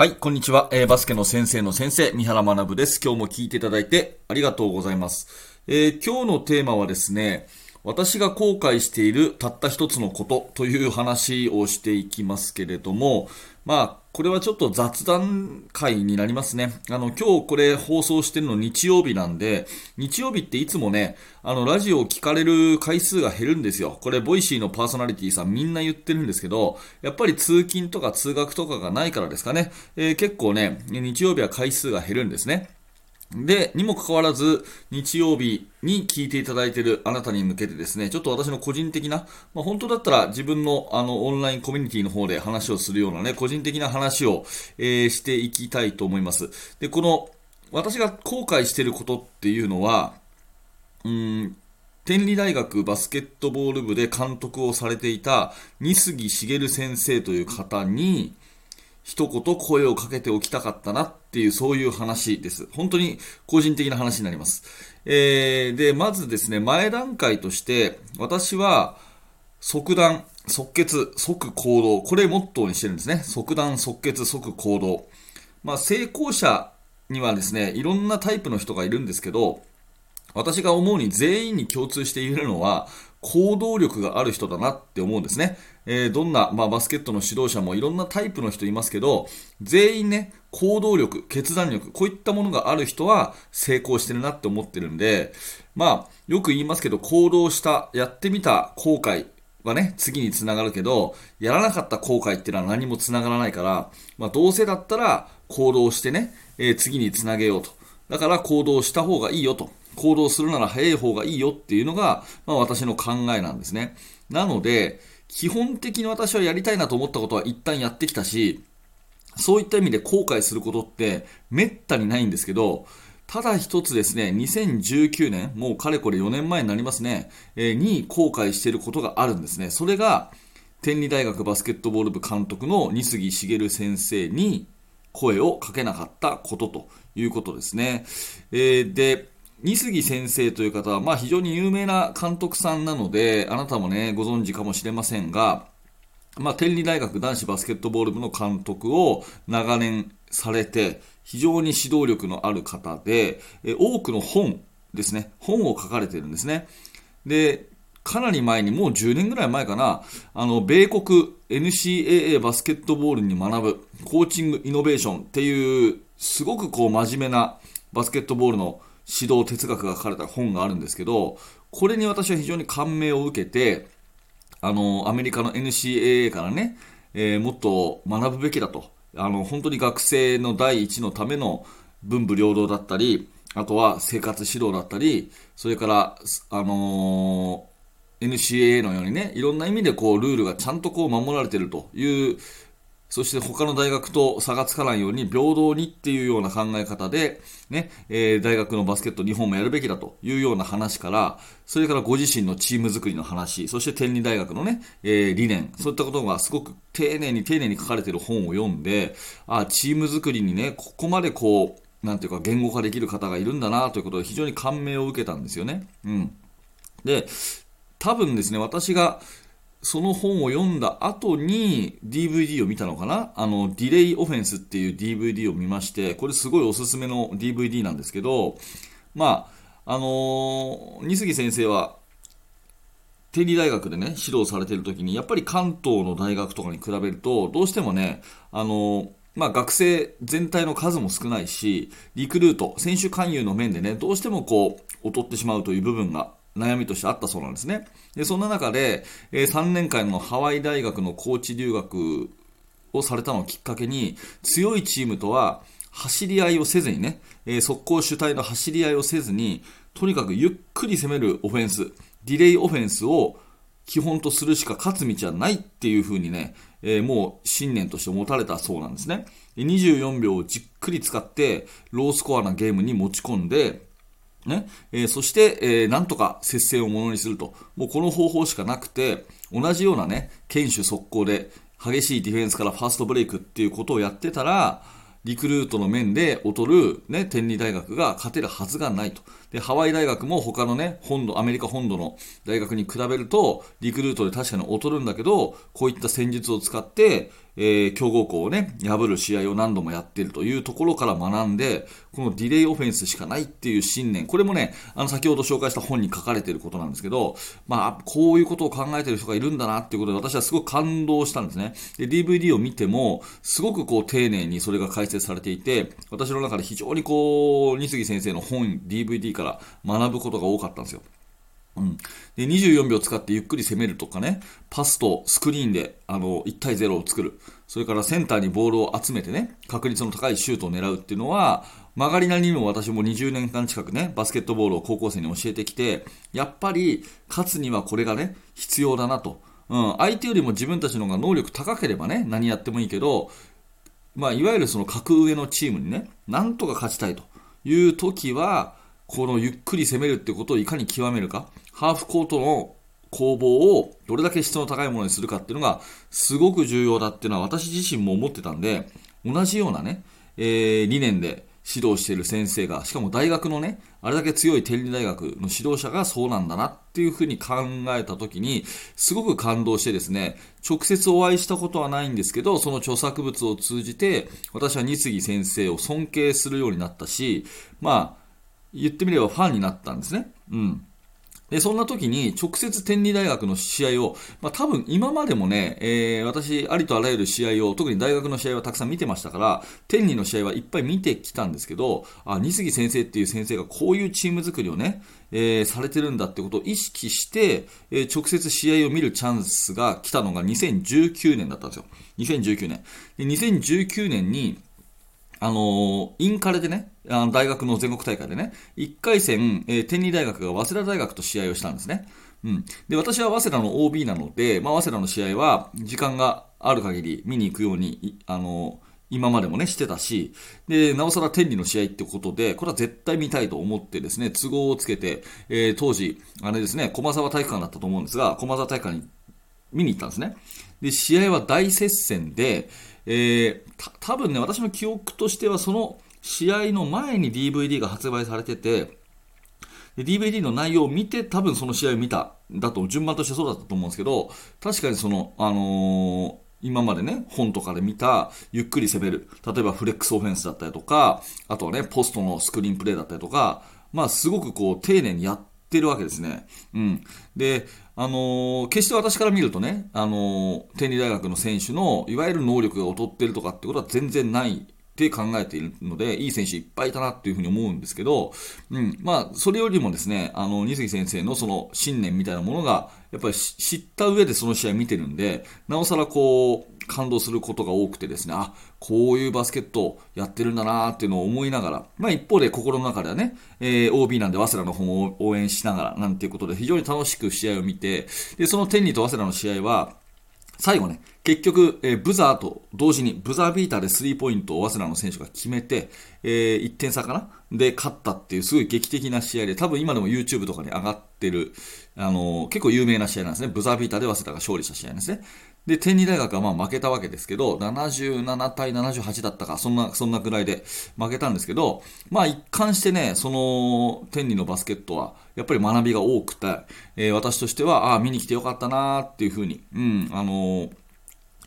はい、こんにちは。えー、バスケの先生の先生、三原学です。今日も聞いていただいてありがとうございます。えー、今日のテーマはですね、私が後悔しているたった一つのことという話をしていきますけれども、まあ、これはちょっと雑談回になりますね。あの、今日これ放送してるの日曜日なんで、日曜日っていつもね、あの、ラジオを聞かれる回数が減るんですよ。これ、 Voicy のパーソナリティさんみんな言ってるんですけど、やっぱり通勤とか通学とかがないからですかね。えー、結構ね、日曜日は回数が減るんですね。で、にもかかわらず、日曜日に聞いていただいているあなたに向けてですね、ちょっと私の個人的な、まあ、本当だったら自分のあのオンラインコミュニティの方で話をするようなね、個人的な話を、えー、していきたいと思います。で、この、私が後悔していることっていうのは、うん、天理大学バスケットボール部で監督をされていた二杉茂先生という方に、一言声をかけておきたかったなっていう、そういう話です。本当に個人的な話になります。えー、で、まずですね、前段階として、私は、即断、即決、即行動。これモットーにしてるんですね。即断、即決、即行動。まあ、成功者にはですね、いろんなタイプの人がいるんですけど、私が思うに全員に共通しているのは、行動力がある人だなって思うんですね。えー、どんな、まあ、バスケットの指導者もいろんなタイプの人いますけど、全員ね、行動力、決断力、こういったものがある人は成功してるなって思ってるんで、まあ、よく言いますけど、行動した、やってみた後悔はね、次につながるけど、やらなかった後悔っていうのは何もつながらないから、まあ、どうせだったら行動してね、えー、次につなげようと。だから行動した方がいいよと。行動するなら早い方がいいよっていうのが、まあ、私の考えなんですね。なので、基本的に私はやりたいなと思ったことは一旦やってきたし、そういった意味で後悔することってめったにないんですけど、ただ一つですね、2019年、もうかれこれ4年前になりますね、えー、に後悔していることがあるんですね。それが、天理大学バスケットボール部監督の二杉茂先生に声をかけなかったことということですね。えー、で、二杉先生という方は、まあ、非常に有名な監督さんなので、あなたもね、ご存知かもしれませんが、まあ、天理大学男子バスケットボール部の監督を長年されて、非常に指導力のある方で、え多くの本ですね、本を書かれてるんですね。で、かなり前に、もう10年ぐらい前かな、あの、米国 NCAA バスケットボールに学ぶコーチングイノベーションっていう、すごくこう真面目なバスケットボールの指導哲学が書かれた本があるんですけど、これに私は非常に感銘を受けて、あの、アメリカの NCAA からね、えー、もっと学ぶべきだと。あの、本当に学生の第一のための文武両道だったり、あとは生活指導だったり、それから、あのー、NCAA のようにね、いろんな意味でこう、ルールがちゃんとこう守られてるというそして他の大学と差がつかないように平等にっていうような考え方で、ね、えー、大学のバスケット日本もやるべきだというような話から、それからご自身のチーム作りの話、そして天理大学のね、えー、理念、そういったことがすごく丁寧に丁寧に書かれている本を読んで、あ、チーム作りにね、ここまでこう、なんていうか言語化できる方がいるんだなということで非常に感銘を受けたんですよね。うん。で、多分ですね、私がその本を読んだ後に DVD を見たのかな？あの、ディレイオフェンスっていう DVD を見まして、これすごいおすすめの DVD なんですけど、まあ、あのー、二杉先生は、天理大学でね、指導されている時に、やっぱり関東の大学とかに比べると、どうしてもね、あのーまあ、学生全体の数も少ないし、リクルート、選手勧誘の面でね、どうしてもこう、劣ってしまうという部分が悩みとしてあったそうなんですね。で、そんな中で、え、3年間のハワイ大学のコーチ留学をされたのをきっかけに、強いチームとは走り合いをせずにね、え、速攻主体の走り合いをせずに、とにかくゆっくり攻めるオフェンス、ディレイオフェンスを基本とするしか勝つ道はないっていう風にね、えー、もう信念として持たれたそうなんですね。24秒をじっくり使って、ロースコアなゲームに持ち込んで、ねえー、そして、えー、なんとか接戦をものにすると。もうこの方法しかなくて、同じようなね、堅守速攻で、激しいディフェンスからファーストブレイクっていうことをやってたら、リクルートの面で劣る、ね、天理大学が勝てるはずがないと。で、ハワイ大学も他のね、本土、アメリカ本土の大学に比べると、リクルートで確かに劣るんだけど、こういった戦術を使って、えー、強豪校をね、破る試合を何度もやってるというところから学んで、このディレイオフェンスしかないっていう信念、これもね、あの先ほど紹介した本に書かれていることなんですけど、まあ、こういうことを考えてる人がいるんだなっていうことで、私はすごく感動したんですね。で、DVD を見ても、すごくこう丁寧にそれが解説されていて、私の中で非常にこう、二杉先生の本、DVD から学ぶことが多かったんですよ。うん、で24秒使ってゆっくり攻めるとかね、パスとスクリーンであの1対0を作る、それからセンターにボールを集めてね、確率の高いシュートを狙うっていうのは、曲がりなりにも私も20年間近くね、バスケットボールを高校生に教えてきて、やっぱり勝つにはこれがね、必要だなと。うん、相手よりも自分たちの方が能力高ければね、何やってもいいけど、まあ、いわゆるその格上のチームにね、なんとか勝ちたいという時は、このゆっくり攻めるってことをいかに極めるか、ハーフコートの攻防をどれだけ質の高いものにするかっていうのがすごく重要だっていうのは私自身も思ってたんで、同じようなね、えー、理念で指導している先生が、しかも大学のね、あれだけ強い天理大学の指導者がそうなんだなっていうふうに考えたときに、すごく感動してですね、直接お会いしたことはないんですけど、その著作物を通じて、私は二杉先生を尊敬するようになったし、まあ、言ってみればファンになったんですね。うん。で、そんな時に直接天理大学の試合を、まあ多分今までもね、えー、私、ありとあらゆる試合を、特に大学の試合はたくさん見てましたから、天理の試合はいっぱい見てきたんですけど、あ、二杉先生っていう先生がこういうチーム作りをね、えー、されてるんだってことを意識して、えー、直接試合を見るチャンスが来たのが2019年だったんですよ。2019年。で2019年に、あのインカレでね、あの大学の全国大会でね、1回戦、えー、天理大学が早稲田大学と試合をしたんですね。うん。で、私は早稲田の OB なので、まあ、早稲田の試合は、時間がある限り見に行くように、あの今までもね、してたし、で、なおさら天理の試合ってことで、これは絶対見たいと思ってですね、都合をつけて、えー、当時、あれですね、駒沢体育館だったと思うんですが、駒沢体育館に見に行ったんですね。で、試合は大接戦で、えー、多分ね、私の記憶としてはその試合の前に DVD が発売されてて、DVD の内容を見て多分その試合を見ただと順番としてそうだったと思うんですけど確かにその、あのー、今までね本とかで見たゆっくり攻める例えばフレックスオフェンスだったりとかあとはねポストのスクリーンプレーだったりとかまあすごくこう丁寧にやってるわけですね。うん。で、あのー、決して私から見るとね、あのー、天理大学の選手のいわゆる能力が劣ってるとかってことは全然ないって考えているので、いい選手いっぱいいたなっていうふうに思うんですけど、うん、まあ、それよりもですね、あの、二杉先生のその信念みたいなものが、やっぱり知った上でその試合見てるんで、なおさらこう、感動することが多くてですね、あ、こういうバスケットやってるんだなっていうのを思いながら、まあ一方で心の中ではね、えー、OB なんで早稲田の方も応援しながらなんていうことで非常に楽しく試合を見て、で、その天理と早稲田の試合は、最後ね、結局、え、ブザーと同時に、ブザービーターでスリーポイントを早稲田の選手が決めて、えー、1点差かな？で勝ったっていうすごい劇的な試合で、多分今でも YouTube とかに上がってる、あのー、結構有名な試合なんですね。ブザービーターで早稲田が勝利した試合ですね。で、天理大学はまあ負けたわけですけど、77対78だったか、そんな、そんなぐらいで負けたんですけど、まあ一貫してね、その天理のバスケットは、やっぱり学びが多くて、えー、私としては、ああ、見に来てよかったなーっていうふうに、うん、あのー、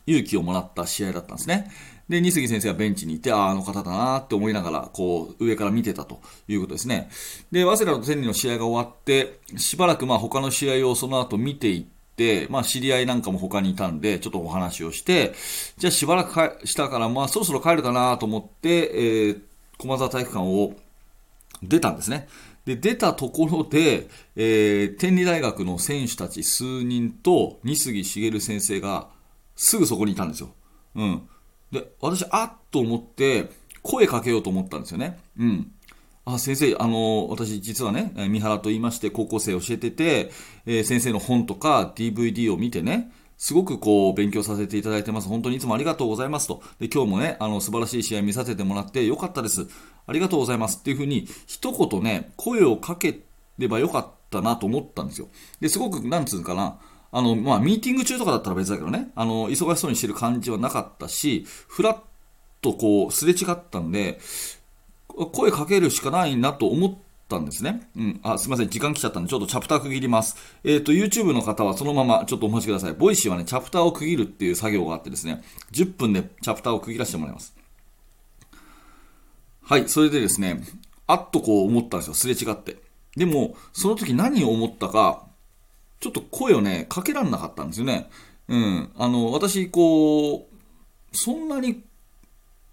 勇気をもらった試合だったんですね。で、二杉先生はベンチにいて、ああ、あの方だなって思いながら、こう、上から見てたということですね。で、早稲田と天理の試合が終わって、しばらくまあ他の試合をその後見ていって、まあ知り合いなんかも他にいたんで、ちょっとお話をして、じゃあしばらくしたから、まあそろそろ帰るかなと思って、えー、駒沢体育館を出たんですね。で、出たところで、えー、天理大学の選手たち数人と、二杉茂先生が、すぐそこにいたんですよ。うん。で、私、あっと思って、声かけようと思ったんですよね。うん。あ、先生、あの、私実はね、三原と言いまして高校生教えてて、えー、先生の本とか DVD を見てね、すごくこう勉強させていただいてます。本当にいつもありがとうございますと。で、今日もね、あの素晴らしい試合見させてもらってよかったです。ありがとうございますっていうふうに、一言ね、声をかければよかったなと思ったんですよ。で、すごく、なんつうかな、あの、まあ、ミーティング中とかだったら別だけどね、あの、忙しそうにしてる感じはなかったし、ふらっとこう、すれ違ったんで、声かけるしかないなと思ったんですね。うん。あ、すみません。時間来ちゃったんで、ちょっとチャプター区切ります。えっ、ー、と、YouTube の方はそのままちょっとお待ちください。 Voicy はね、チャプターを区切るっていう作業があってですね、10分でチャプターを区切らせてもらいます。はい。それでですね、あっとこう思ったんですよ。すれ違って。でも、その時何を思ったか、ちょっと声をね、かけられなかったんですよね。うん。あの、私、こう、そんなに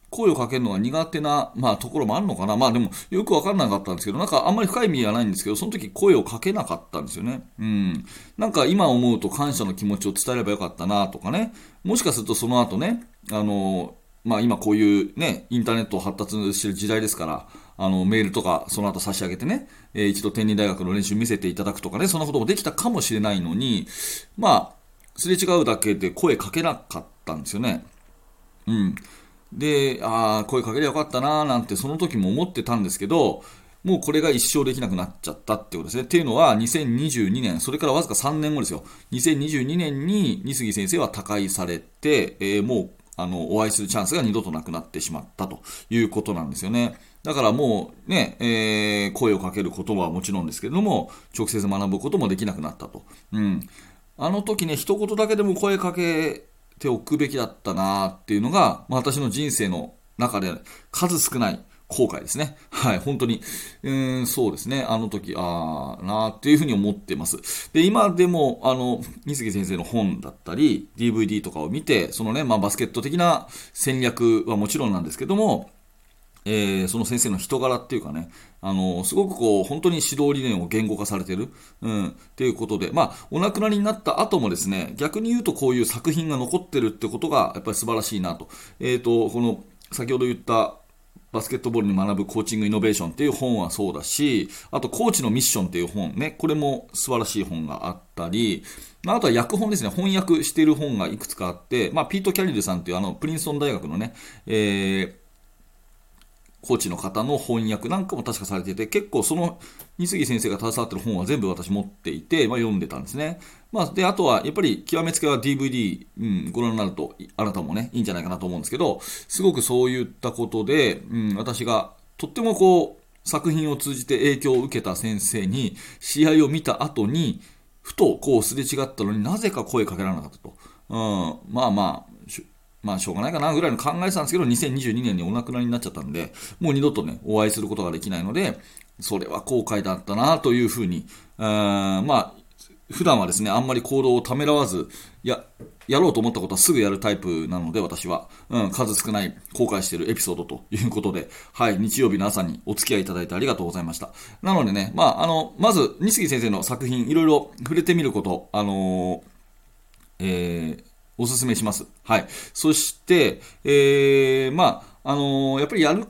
声をかけるのが苦手な、まあ、ところもあるのかな。まあでも、よくわからなかったんですけど、なんかあんまり深い意味はないんですけど、その時声をかけなかったんですよね。うん。なんか今思うと感謝の気持ちを伝えればよかったなとかね。もしかするとその後ね、あの、まあ今こういうね、インターネット発達してる時代ですから、あの、メールとかその後差し上げてね、えー、一度天理大学の練習見せていただくとかね、そんなこともできたかもしれないのに、まあ、すれ違うだけで声かけなかったんですよね。うん。で、ああ、声かけりゃよかったなーなんてその時も思ってたんですけど、もうこれが一生できなくなっちゃったってことですね。っていうのは、2022年、それからわずか3年後ですよ。2022年に二杉先生は他界されて、えー、もう、あの、お会いするチャンスが二度となくなってしまったということなんですよね。だからもうね、えー、声をかけることはもちろんですけれども、直接学ぶこともできなくなったと。うん。あの時ね、一言だけでも声かけておくべきだったなっていうのが、まあ、私の人生の中で数少ない後悔ですね。はい、本当に。うーん、そうですね。あの時、ああ、なーっていうふうに思ってます。で、今でも、あの、二杉先生の本だったり、DVD とかを見て、そのね、まあ、バスケット的な戦略はもちろんなんですけども、えー、その先生の人柄っていうかね、あの、すごくこう、本当に指導理念を言語化されてる、うん、っていうことで、まあ、お亡くなりになった後もですね、逆に言うとこういう作品が残ってるってことが、やっぱり素晴らしいなと。えっ、ー、と、この、先ほど言った、バスケットボールに学ぶコーチングイノベーションっていう本はそうだし、あと、コーチのミッションっていう本ね、これも素晴らしい本があったり、まあ、あとは訳本ですね、翻訳している本がいくつかあって、まあ、ピート・キャリルさんっていうあの、プリンストン大学のね、えー、コーチの方の翻訳なんかも確かされてて、結構その二杉先生が携わってる本は全部私持っていて、まあ、読んでたんですね。まあ、で、あとは、やっぱり極めつけは DVD、うん、ご覧になると、あなたもね、いいんじゃないかなと思うんですけど、すごくそういったことで、うん、私がとってもこう、作品を通じて影響を受けた先生に、試合を見た後に、ふとこうすれ違ったのになぜか声かけられなかったと。うん、まあまあ、まあしょうがないかなぐらいの考えてたんですけど、2022年にお亡くなりになっちゃったんで、もう二度とね、お会いすることができないので、それは後悔だったなというふうに、あまあ、普段はですね、あんまり行動をためらわず、や、やろうと思ったことはすぐやるタイプなので、私は。うん、数少ない後悔しているエピソードということで、はい、日曜日の朝にお付き合いいただいてありがとうございました。なのでね、まあ、あの、まず、二杉先生の作品、いろいろ触れてみること、あのー、えー、おすすめします。はい。そして、えー、まあ、あのー、やっぱりやる、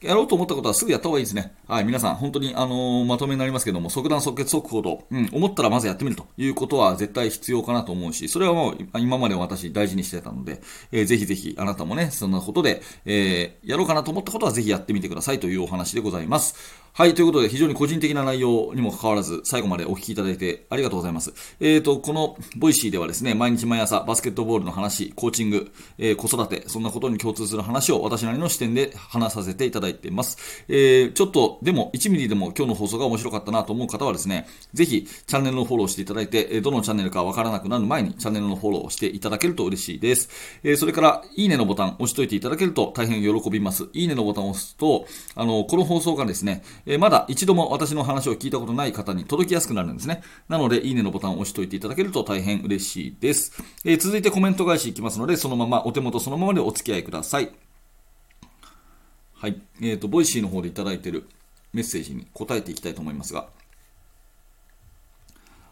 やろうと思ったことはすぐやった方がいいですね。はい、皆さん、本当に、あのー、まとめになりますけども、即断即決速報と、うん、思ったらまずやってみるということは絶対必要かなと思うし、それはもう、今まで私大事にしてたので、えー、ぜひぜひ、あなたもね、そんなことで、えー、やろうかなと思ったことはぜひやってみてくださいというお話でございます。はい、ということで非常に個人的な内容にもかかわらず、最後までお聞きいただいてありがとうございます。えっ、ー、と、この Voicy ではですね、毎日毎朝バスケットボールの話、コーチング、えー、子育て、そんなことに共通する話を私なりの視点で話させていただいています。えー、ちょっとでも1ミリでも今日の放送が面白かったなと思う方はですね、ぜひチャンネルのフォローしていただいて、どのチャンネルかわからなくなる前にチャンネルのフォローをしていただけると嬉しいです。えそれから、いいねのボタン押しといていただけると大変喜びます。いいねのボタンを押すと、あの、この放送がですね、えまだ一度も私の話を聞いたことない方に届きやすくなるんですね。なので、いいねのボタンを押しといていただけると大変嬉しいです。えー、続いてコメント返しいきますので、そのまま、お手元そのままでお付き合いください。はい。えっ、ー、と、 Voicy の方でいただいているメッセージに答えていきたいと思いますが、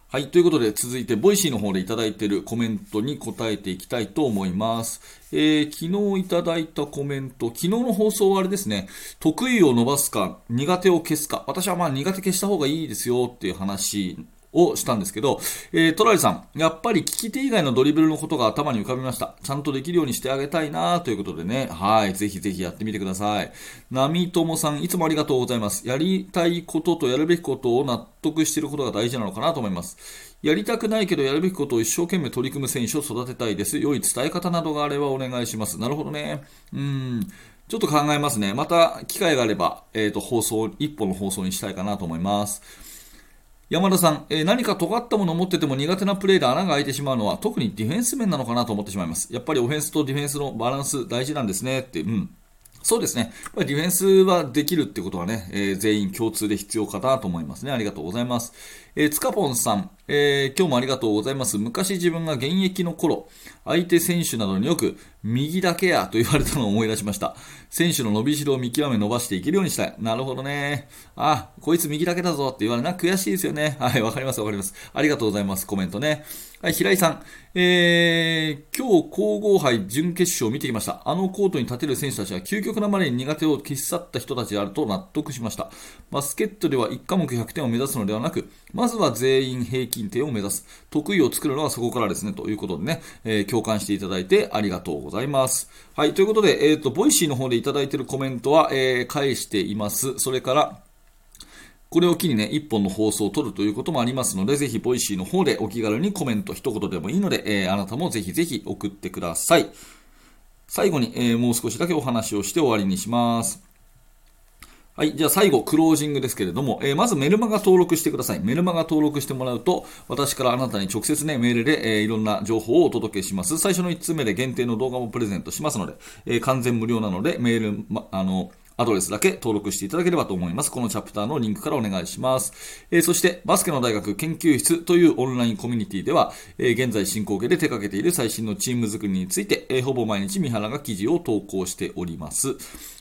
はい。ということで、続いて、 Voicy の方でいただいているコメントに答えていきたいと思います。えー、昨日いただいたコメント、昨日の放送はあれですね、得意を伸ばすか、苦手を消すか、私はまあ苦手消した方がいいですよっていう話をしたんですけど、えー、トラリさん、やっぱり利き手以外のドリブルのことが頭に浮かびました。ちゃんとできるようにしてあげたいなということでね、はい、ぜひぜひやってみてください。ナミトモさん、いつもありがとうございます。やりたいこととやるべきことを納得していることが大事なのかなと思います。やりたくないけどやるべきことを一生懸命取り組む選手を育てたいです。良い伝え方などがあればお願いします。なるほどね。うん。ちょっと考えますね。また機会があれば、えっ、ー、と、放送、一本の放送にしたいかなと思います。山田さん、えー、何か尖ったものを持ってても苦手なプレーで穴が開いてしまうのは特にディフェンス面なのかなと思ってしまいます。やっぱりオフェンスとディフェンスのバランス大事なんですねって、うん。そうですね。ディフェンスはできるってことはね、えー、全員共通で必要かなと思いますね。ありがとうございます。えー、つかぽんさん、えー、今日もありがとうございます。昔自分が現役の頃、相手選手などによく、右だけやと言われたのを思い出しました。選手の伸びしろを見極め伸ばしていけるようにしたい。なるほどね。あ、こいつ右だけだぞって言われな、悔しいですよね。はい、わかりますわかります。ありがとうございます。コメントね。はい、平井さん。えー、今日皇后杯準決勝を見てきました。あのコートに立てる選手たちは究極なまでに苦手を消し去った人たちであると納得しました。バスケットでは1科目100点を目指すのではなく、まずは全員平均点を目指す。得意を作るのはそこからですね。ということでね、えー、共感していただいてありがとうございます。はい、ということで、えっ、ー、と、ボイシーの方でいただいているコメントは、えー、返しています。それから、これを機にね、一本の放送を録るということもありますので、ぜひ、ボイシーの方でお気軽にコメント一言でもいいので、えー、あなたもぜひぜひ送ってください。最後に、えー、もう少しだけお話をして終わりにします。はい。じゃあ最後、クロージングですけれども、えー、まずメルマガ登録してください。メルマガ登録してもらうと、私からあなたに直接ね、メールで、えー、いろんな情報をお届けします。最初の1通目で限定の動画もプレゼントしますので、えー、完全無料なので、メール、ま、あの、アドレスだけ登録していただければと思います。このチャプターのリンクからお願いします。えー、そして、バスケの大学研究室というオンラインコミュニティでは、えー、現在進行形で手掛けている最新のチーム作りについて、えー、ほぼ毎日三原が記事を投稿しております。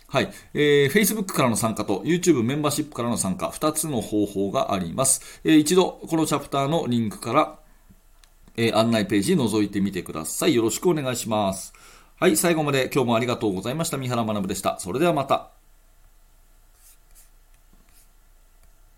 はい。えー、Facebook からの参加と YouTube メンバーシップからの参加、2つの方法があります。えー、一度、このチャプターのリンクから、えー、案内ページ覗いてみてください。よろしくお願いします。はい、最後まで今日もありがとうございました。三原学でした。それではまた。